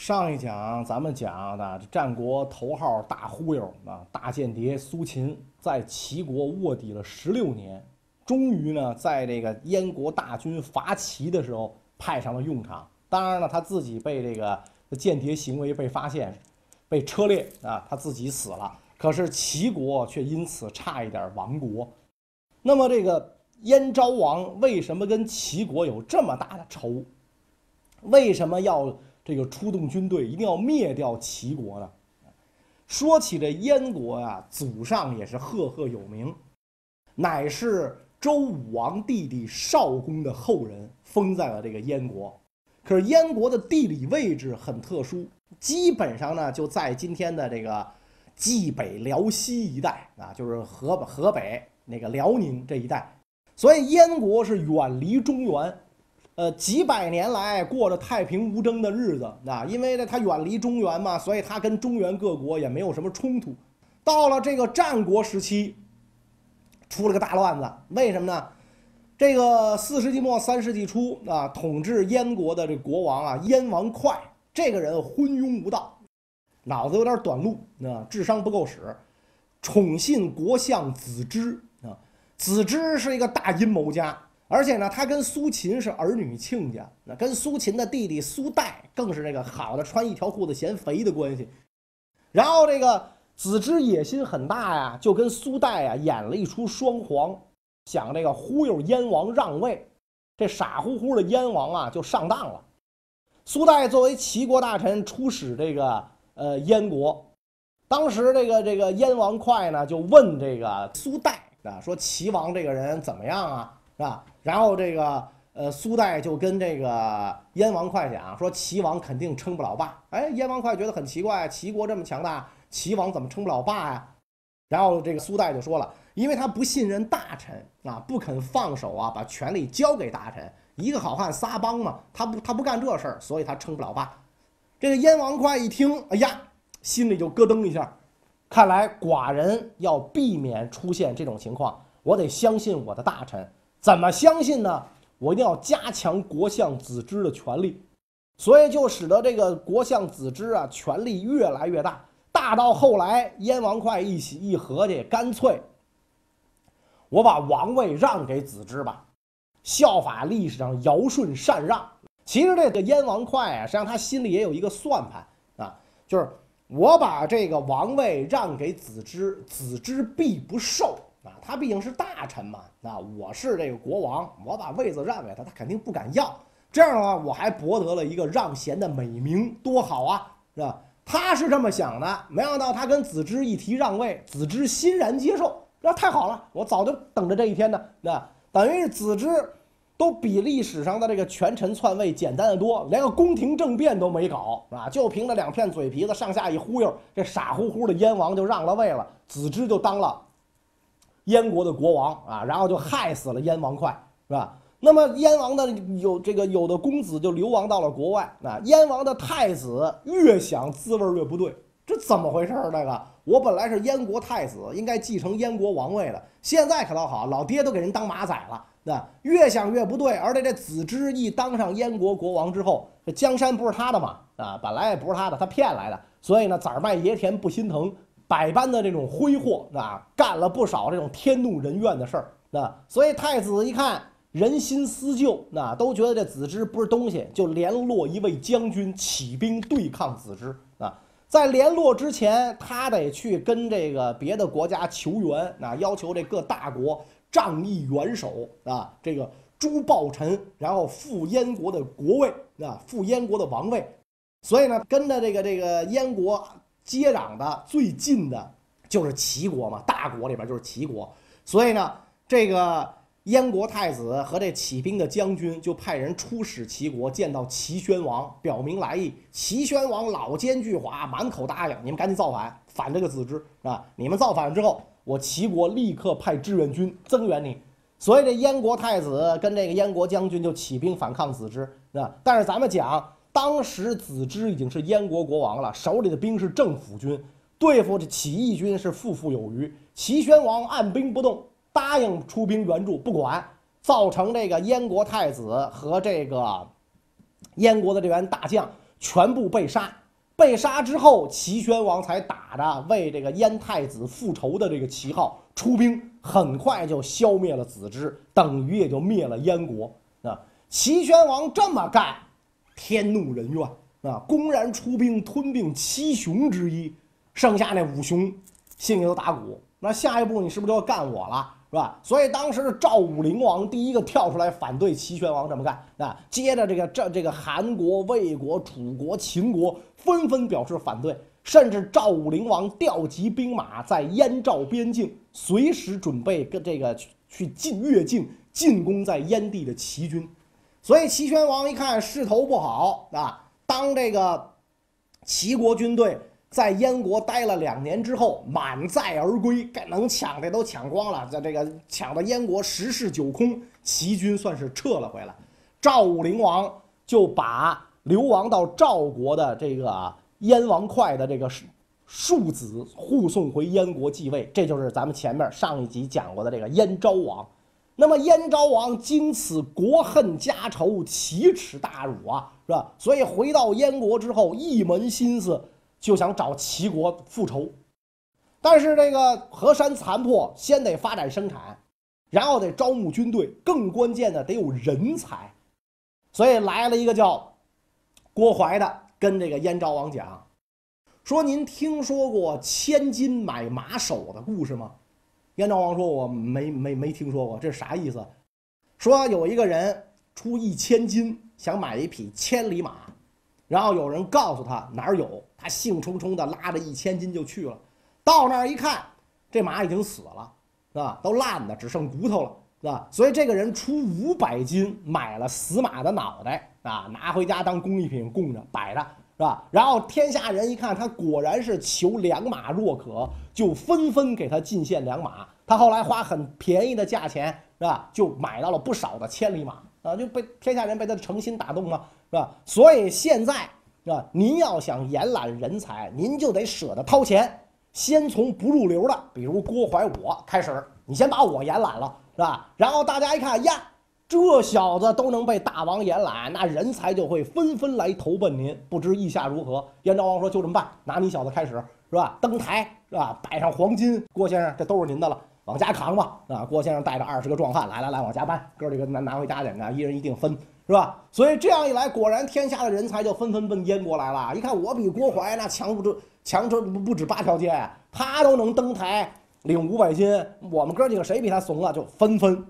上一讲咱们讲的战国头号大忽悠啊，大间谍苏秦在齐国卧底了十六年，终于呢，在这个燕国大军伐齐的时候派上了用场。当然了，他自己被这个间谍行为被发现，被车裂啊，他自己死了。可是齐国却因此差一点亡国。那么这个燕昭王为什么跟齐国有这么大的仇？为什么要？这个出动军队一定要灭掉齐国呢？说起这燕国啊，祖上也是赫赫有名，乃是周武王弟弟少公的后人，封在了这个燕国。可是燕国的地理位置很特殊，基本上呢就在今天的这个冀北辽西一带啊，就是河河北那个辽宁这一带，所以燕国是远离中原。呃，几百年来过着太平无争的日子啊，因为呢，他远离中原嘛，所以他跟中原各国也没有什么冲突。到了这个战国时期，出了个大乱子，为什么呢？这个四世纪末三世纪初啊，统治燕国的这国王啊，燕王哙，这个人昏庸无道，脑子有点短路啊，智商不够使，宠信国相子之啊，子之是一个大阴谋家。而且呢，他跟苏秦是儿女亲家，那跟苏秦的弟弟苏代更是这个好的穿一条裤子嫌肥的关系。然后这个子之野心很大呀，就跟苏代啊演了一出双簧，想这个忽悠燕王让位。这傻乎乎的燕王啊就上当了。苏代作为齐国大臣出使这个呃燕国，当时这个这个燕王哙呢就问这个苏代啊说齐王这个人怎么样啊？是吧？然后这个呃，苏代就跟这个燕王哙讲说，齐王肯定称不了霸。哎，燕王哙觉得很奇怪，齐国这么强大，齐王怎么称不了霸呀？然后这个苏代就说了，因为他不信任大臣啊，不肯放手啊，把权力交给大臣。一个好汉撒帮嘛，他不他不干这事儿，所以他称不了霸。这个燕王哙一听，哎呀，心里就咯噔一下，看来寡人要避免出现这种情况，我得相信我的大臣。怎么相信呢？我一定要加强国相子之的权力，所以就使得这个国相子之啊权力越来越大，大到后来燕王哙一起一合计，干脆我把王位让给子之吧，效法历史上尧舜禅让。其实这个燕王哙啊，实际上他心里也有一个算盘啊，就是我把这个王位让给子之，子之必不受。啊，他毕竟是大臣嘛，那我是这个国王，我把位子让给他，他肯定不敢要。这样的话，我还博得了一个让贤的美名，多好啊，是吧？他是这么想的，没想到他跟子之一提让位，子之欣然接受，那太好了，我早就等着这一天呢。那等于是子之都比历史上的这个权臣篡位简单的多，连个宫廷政变都没搞啊，就凭着两片嘴皮子上下一忽悠，这傻乎乎的燕王就让了位了，子之就当了。燕国的国王啊，然后就害死了燕王哙，是吧？那么燕王的有这个有的公子就流亡到了国外啊。燕王的太子越想滋味越不对，这怎么回事儿？这个我本来是燕国太子，应该继承燕国王位的，现在可倒好，老爹都给人当马仔了，那越想越不对。而且这子之一当上燕国国王之后，这江山不是他的嘛？啊，本来也不是他的，他骗来的，所以呢，崽儿卖爷田不心疼。百般的这种挥霍啊，干了不少这种天怒人怨的事儿啊，所以太子一看人心思旧，那都觉得这子之不是东西，就联络一位将军起兵对抗子之啊。在联络之前，他得去跟这个别的国家求援啊，要求这各大国仗义援手啊，这个诛暴臣，然后复燕国的国位啊，复燕国的王位。所以呢，跟着这个这个燕国。接壤的最近的就是齐国嘛，大国里边就是齐国，所以呢，这个燕国太子和这起兵的将军就派人出使齐国，见到齐宣王，表明来意。齐宣王老奸巨猾，满口答应：“你们赶紧造反，反这个子之啊！你们造反之后，我齐国立刻派志愿军增援你。”所以这燕国太子跟这个燕国将军就起兵反抗子之啊。但是咱们讲。当时子之已经是燕国国王了，手里的兵是政府军，对付这起义军是富富有余。齐宣王按兵不动，答应出兵援助，不管，造成这个燕国太子和这个燕国的这员大将全部被杀。被杀之后，齐宣王才打着为这个燕太子复仇的这个旗号出兵，很快就消灭了子之，等于也就灭了燕国。啊，齐宣王这么干，天怒人怨啊，公然出兵吞并七雄之一，剩下那五雄心里都打鼓。那下一步你是不是就要干我了？是吧？所以当时赵武灵王第一个跳出来反对齐宣王这么干啊。接着这个这这个韩国、魏国、楚国、秦国纷纷表示反对，甚至赵武灵王调集兵马在燕赵边境，随时准备跟这个去去进越境进攻在燕地的齐军。所以齐宣王一看势头不好啊，当这个齐国军队。在燕国待了两年之后，满载而归，该能抢的都抢光了，在这个抢到燕国十室九空，齐军算是撤了回来。赵武灵王就把流亡到赵国的这个燕王哙的这个庶子护送回燕国继位，这就是咱们前面上一集讲过的这个燕昭王。那么燕昭王经此国恨家仇，奇耻大辱啊，是吧？所以回到燕国之后，一门心思。就想找齐国复仇，但是这个河山残破，先得发展生产，然后得招募军队，更关键的得有人才，所以来了一个叫郭淮的，跟这个燕昭王讲，说您听说过千金买马首的故事吗？燕昭王说，我没没没听说过，这是啥意思？说有一个人出一千金想买一匹千里马。然后有人告诉他哪儿有，他兴冲冲地拉着一千斤就去了。到那儿一看，这马已经死了，是吧？都烂的只剩骨头了，是吧？所以这个人出五百金买了死马的脑袋啊，拿回家当工艺品供着摆着，是吧？然后天下人一看他果然是求良马若渴，就纷纷给他进献良马。他后来花很便宜的价钱，是吧？就买到了不少的千里马啊，就被天下人被他的诚心打动了。是吧？所以现在是吧？您要想延揽人才，您就得舍得掏钱，先从不入流的，比如郭淮我开始，你先把我延揽了，是吧？然后大家一看呀，这小子都能被大王延揽，那人才就会纷纷来投奔您。不知意下如何？燕昭王说：“就这么办，拿你小子开始，是吧？登台是吧？摆上黄金，郭先生，这都是您的了，往家扛吧。啊，郭先生带着二十个壮汉，来来来，往家搬，哥几个拿拿回家去，啊，一人一定分。”是吧？所以这样一来，果然天下的人才就纷纷奔燕国来了。一看我比郭淮那强不止强出不不止八条街，他都能登台领五百斤，我们哥几个谁比他怂啊？就纷纷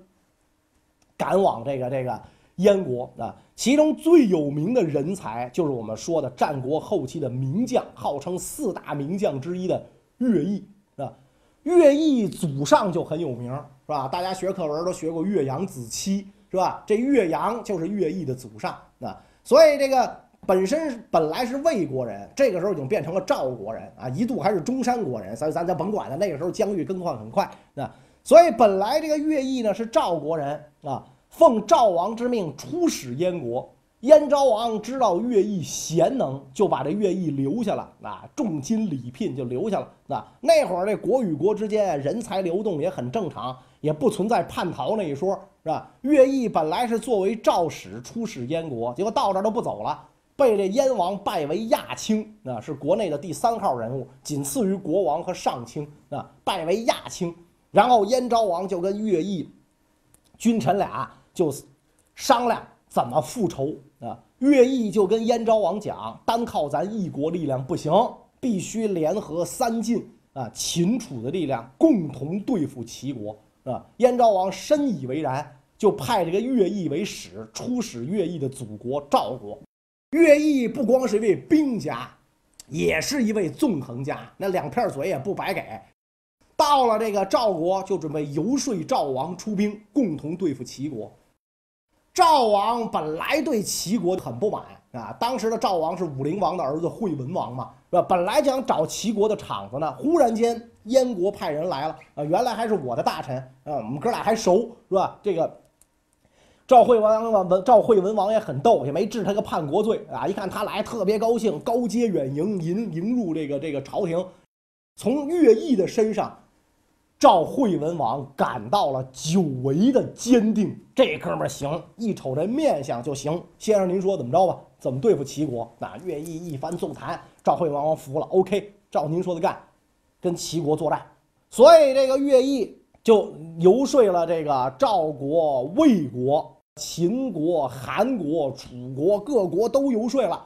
赶往这个这个燕国啊。其中最有名的人才就是我们说的战国后期的名将，号称四大名将之一的乐毅啊。乐毅祖上就很有名，是吧？大家学课文都学过岳阳子期。是吧？这岳阳就是乐毅的祖上啊，所以这个本身本来是魏国人，这个时候已经变成了赵国人啊，一度还是中山国人，所以咱就甭管了。那个时候疆域更换很快啊，所以本来这个乐毅呢是赵国人啊，奉赵王之命出使燕国。燕昭王知道乐毅贤能，就把这乐毅留下了啊，重金礼聘就留下了。那那会儿这国与国之间人才流动也很正常，也不存在叛逃那一说，是吧？乐毅本来是作为赵使出使燕国，结果到这儿都不走了，被这燕王拜为亚卿，啊，是国内的第三号人物，仅次于国王和上卿，啊，拜为亚卿。然后燕昭王就跟乐毅君臣俩就商量怎么复仇。啊，乐毅就跟燕昭王讲，单靠咱一国力量不行，必须联合三晋啊、秦楚的力量，共同对付齐国啊。燕昭王深以为然，就派这个乐毅为使，出使乐毅的祖国赵国。乐毅不光是一位兵家，也是一位纵横家，那两片嘴也不白给。到了这个赵国，就准备游说赵王出兵，共同对付齐国。赵王本来对齐国很不满啊，当时的赵王是武灵王的儿子惠文王嘛，是吧？本来想找齐国的场子呢，忽然间燕国派人来了啊，原来还是我的大臣啊，我们哥俩还熟，是吧？这个赵惠文文赵惠文王也很逗，也没治他个叛国罪啊，一看他来特别高兴，高阶远迎迎迎入这个这个朝廷，从乐毅的身上赵惠文王感到了久违的坚定。这哥们儿行，一瞅这面相就行。先生，您说怎么着吧？怎么对付齐国？那乐毅一番纵谈，赵惠文王服了。OK，照您说的干，跟齐国作战。所以这个乐毅就游说了这个赵国、魏国、秦国、韩国、楚国各国都游说了。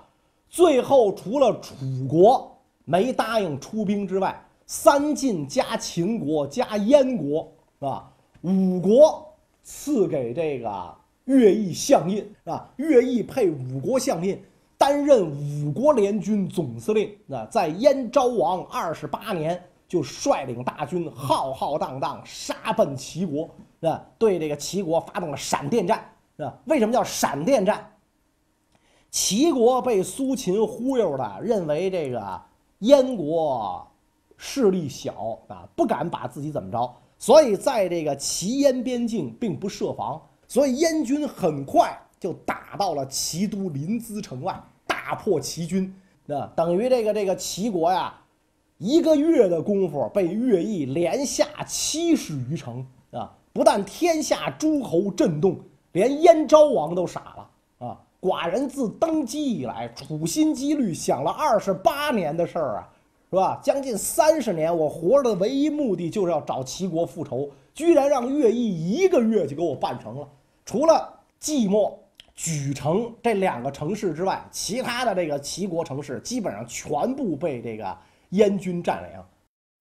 最后除了楚国没答应出兵之外，三晋加秦国加燕国啊，五国赐给这个乐毅相印啊，乐毅配五国相印，担任五国联军总司令啊，在燕昭王二十八年。就率领大军浩浩荡荡杀奔齐国，啊，对这个齐国发动了闪电战，啊，为什么叫闪电战？齐国被苏秦忽悠的，认为这个燕国势力小啊，不敢把自己怎么着，所以在这个齐燕边境并不设防，所以燕军很快就打到了齐都临淄城外，大破齐军，啊，等于这个这个齐国呀。一个月的功夫，被乐毅连下七十余城啊！不但天下诸侯震动，连燕昭王都傻了啊！寡人自登基以来，处心积虑想了二十八年的事儿啊，是吧？将近三十年，我活着的唯一目的就是要找齐国复仇，居然让乐毅一个月就给我办成了。除了寂寞莒城这两个城市之外，其他的这个齐国城市基本上全部被这个。燕军占领，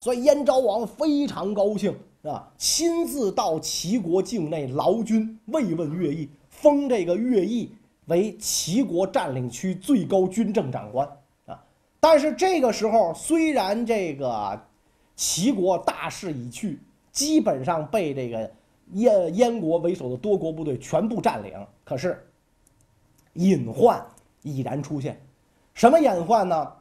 所以燕昭王非常高兴啊，亲自到齐国境内劳军慰问乐毅，封这个乐毅为齐国占领区最高军政长官。但是这个时候，虽然这个齐国大势已去，基本上被这个燕燕国为首的多国部队全部占领，可是隐患已然出现，什么隐患呢？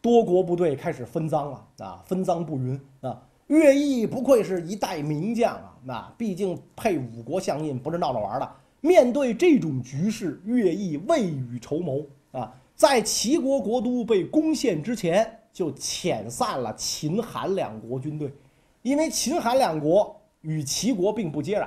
多国部队开始分赃了啊，分赃不匀啊！乐毅不愧是一代名将啊，那毕竟配五国相印不是闹着玩的。面对这种局势，乐毅未雨绸缪啊，在齐国国都被攻陷之前，就遣散了秦韩两国军队，因为秦韩两国与齐国并不接壤，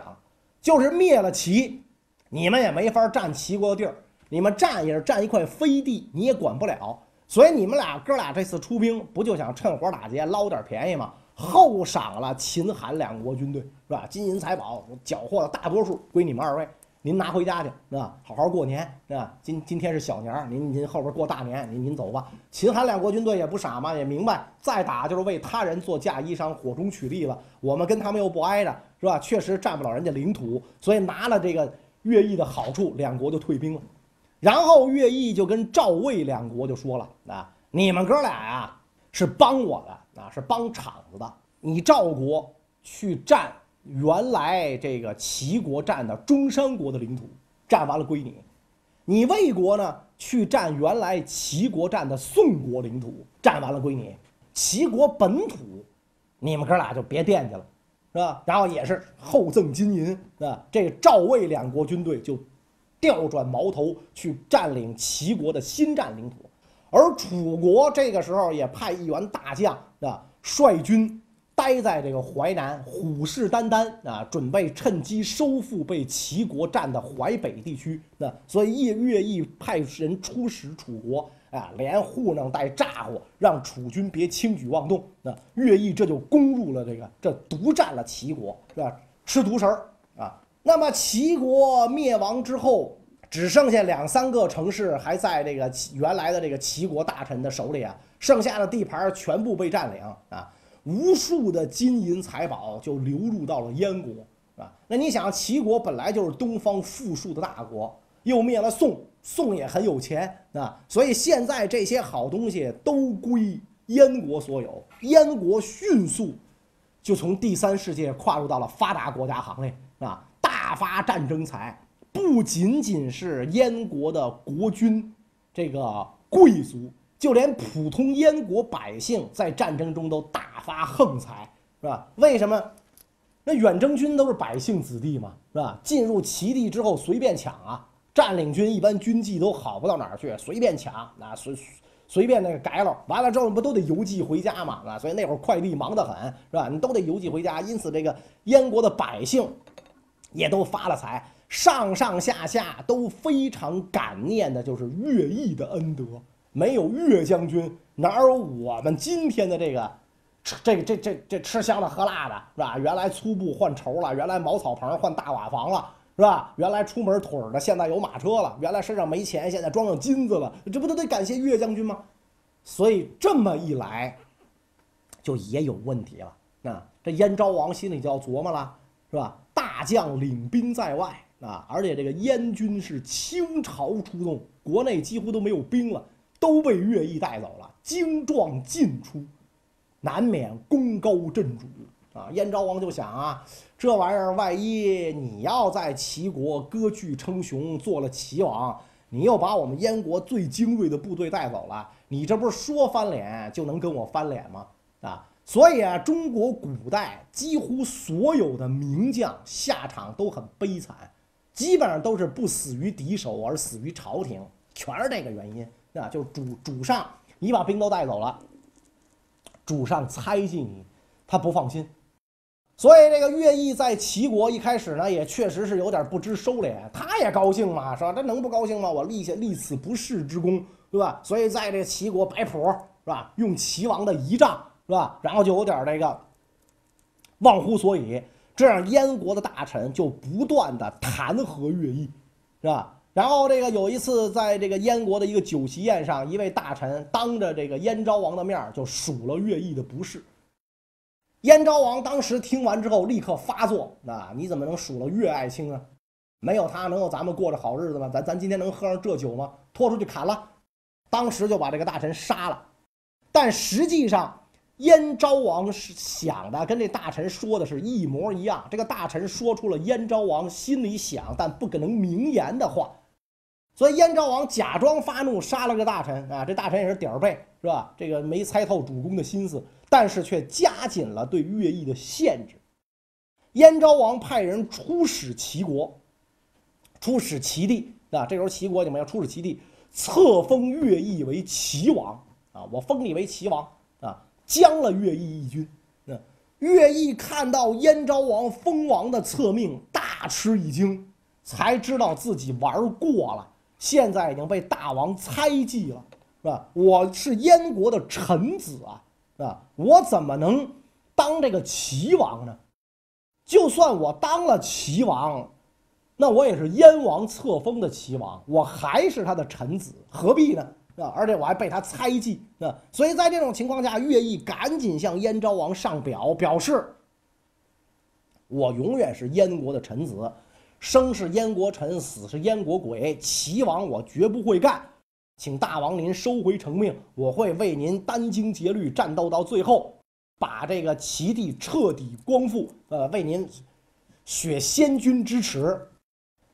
就是灭了齐，你们也没法占齐国的地儿，你们占也是占一块飞地，你也管不了。所以你们俩哥俩这次出兵，不就想趁火打劫捞点便宜吗？厚赏了秦韩两国军队，是吧？金银财宝缴获的大多数归你们二位，您拿回家去，是吧？好好过年，是吧？今今天是小年儿，您您后边过大年，您您走吧。秦韩两国军队也不傻嘛，也明白再打就是为他人做嫁衣裳，火中取栗了。我们跟他们又不挨着，是吧？确实占不了人家领土，所以拿了这个乐毅的好处，两国就退兵了。然后乐毅就跟赵魏两国就说了：“啊，你们哥俩呀是帮我的啊，是帮场子的。你赵国去占原来这个齐国占的中山国的领土，占完了归你；你魏国呢去占原来齐国占的宋国领土，占完了归你。齐国本土，你们哥俩就别惦记了，是吧？然后也是厚赠金银啊。这赵魏两国军队就。”调转矛头去占领齐国的新占领土，而楚国这个时候也派一员大将啊，率军待在这个淮南，虎视眈眈啊，准备趁机收复被齐国占的淮北地区。那所以叶乐毅派人出使楚国啊，连糊弄带诈唬，让楚军别轻举妄动。那乐毅这就攻入了这个，这独占了齐国，是吧？吃独食儿啊。那么齐国灭亡之后，只剩下两三个城市还在这个原来的这个齐国大臣的手里啊，剩下的地盘全部被占领啊，无数的金银财宝就流入到了燕国啊。那你想，齐国本来就是东方富庶的大国，又灭了宋，宋也很有钱啊，所以现在这些好东西都归燕国所有，燕国迅速就从第三世界跨入到了发达国家行列啊。大发战争财，不仅仅是燕国的国君，这个贵族，就连普通燕国百姓在战争中都大发横财，是吧？为什么？那远征军都是百姓子弟嘛，是吧？进入齐地之后随便抢啊，占领军一般军纪都好不到哪儿去，随便抢，那随随便那个改了，完了之后不都得邮寄回家嘛，啊，所以那会儿快递忙得很，是吧？你都得邮寄回家，因此这个燕国的百姓也都发了财，上上下下都非常感念的，就是乐毅的恩德。没有岳将军，哪有我们今天的这个吃这这这这吃香的喝辣的，是吧？原来粗布换绸了，原来茅草棚换大瓦房了。是吧？原来出门腿儿的，现在有马车了；原来身上没钱，现在装上金子了。这不都得感谢岳将军吗？所以这么一来，就也有问题了。那这燕昭王心里就要琢磨了，是吧？大将领兵在外啊，而且这个燕军是倾巢出动，国内几乎都没有兵了，都被乐毅带走了，精壮尽出，难免功高震主。啊，燕昭王就想啊，这玩意儿万一你要在齐国割据称雄，做了齐王，你又把我们燕国最精锐的部队带走了，你这不是说翻脸就能跟我翻脸吗？啊，所以啊，中国古代几乎所有的名将下场都很悲惨，基本上都是不死于敌手而死于朝廷，全是这个原因啊，就主主上你把兵都带走了，主上猜忌你，他不放心。所以这个乐毅在齐国一开始呢，也确实是有点不知收敛。他也高兴嘛，是吧？这能不高兴吗？我立下立此不世之功，对吧？所以在这齐国摆谱，是吧？用齐王的仪仗，是吧？然后就有点这个忘乎所以。这样燕国的大臣就不断的弹劾乐毅，是吧？然后这个有一次在这个燕国的一个酒席宴上，一位大臣当着这个燕昭王的面就数了乐毅的不是。燕昭王当时听完之后，立刻发作：“那你怎么能数了岳爱卿啊？没有他，能有咱们过着好日子吗？咱咱今天能喝上这酒吗？拖出去砍了！”当时就把这个大臣杀了。但实际上，燕昭王是想的跟这大臣说的是一模一样。这个大臣说出了燕昭王心里想但不可能明言的话，所以燕昭王假装发怒，杀了个大臣啊！这大臣也是点儿背，是吧？这个没猜透主公的心思。但是却加紧了对乐毅的限制。燕昭王派人出使齐国，出使齐地啊。这时候齐国你们要出使齐地，册封乐毅为齐王啊！我封你为齐王啊，将了乐毅一军。那乐毅看到燕昭王封王的册命，大吃一惊，才知道自己玩过了，现在已经被大王猜忌了，是吧？我是燕国的臣子啊！啊，我怎么能当这个齐王呢？就算我当了齐王，那我也是燕王册封的齐王，我还是他的臣子，何必呢？啊，而且我还被他猜忌啊！所以在这种情况下，乐毅赶紧向燕昭王上表，表示我永远是燕国的臣子，生是燕国臣，死是燕国鬼，齐王我绝不会干。请大王您收回成命，我会为您殚精竭虑战斗到最后，把这个齐地彻底光复。呃，为您雪先君之耻。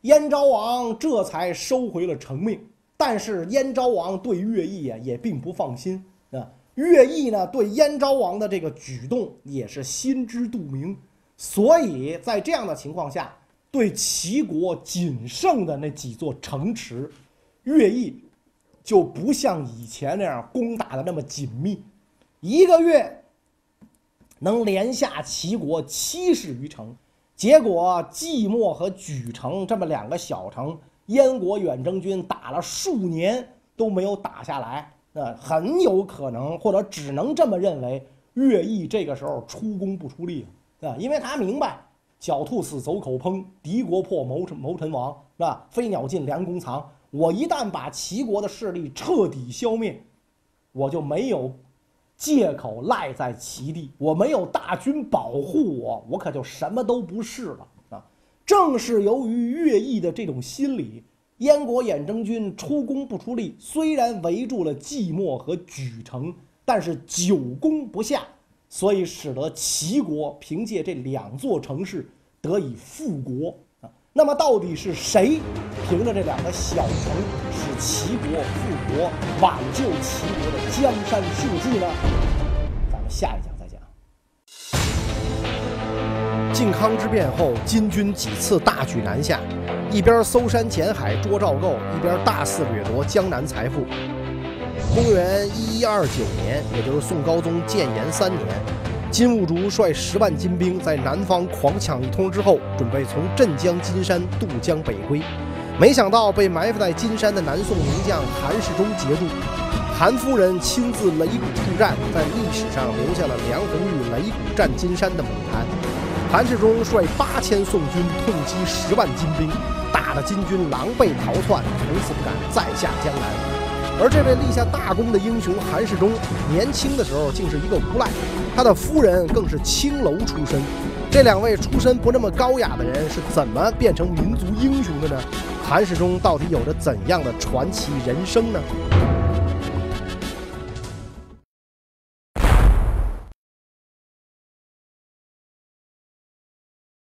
燕昭王这才收回了成命。但是燕昭王对乐毅啊也并不放心啊。乐毅呢对燕昭王的这个举动也是心知肚明，所以在这样的情况下，对齐国仅剩的那几座城池，乐毅。就不像以前那样攻打的那么紧密，一个月能连下齐国七十余城，结果寂寞和莒城这么两个小城，燕国远征军打了数年都没有打下来，那很有可能或者只能这么认为，乐毅这个时候出工不出力啊，因为他明白狡兔死走狗烹，敌国破谋臣谋臣亡，是吧？飞鸟尽，良弓藏。我一旦把齐国的势力彻底消灭，我就没有借口赖在齐地。我没有大军保护我，我可就什么都不是了啊！正是由于乐毅的这种心理，燕国远征军出工不出力，虽然围住了寂寞和莒城，但是久攻不下，所以使得齐国凭借这两座城市得以复国啊。那么到底是谁凭着这两个小城使齐国复国、挽救齐国的江山社稷呢？咱们下一讲再讲。靖康之变后，金军几次大举南下，一边搜山潜海捉赵构，一边大肆掠夺江南财富。公元一一二九年，也就是宋高宗建炎三年，金兀术率十万金兵在南方狂抢一通之后，准备从镇江金山渡江北归，没想到被埋伏在金山的南宋名将韩世忠截住。韩夫人亲自擂鼓助战，在历史上留下了梁红玉擂鼓战金山的美谈。韩世忠率八千宋军痛击十万金兵，打得金军狼狈逃窜，从此不敢再下江南。而这位立下大功的英雄韩世忠，年轻的时候竟是一个无赖，他的夫人更是青楼出身。这两位出身不那么高雅的人是怎么变成民族英雄的呢？韩世忠到底有着怎样的传奇人生呢？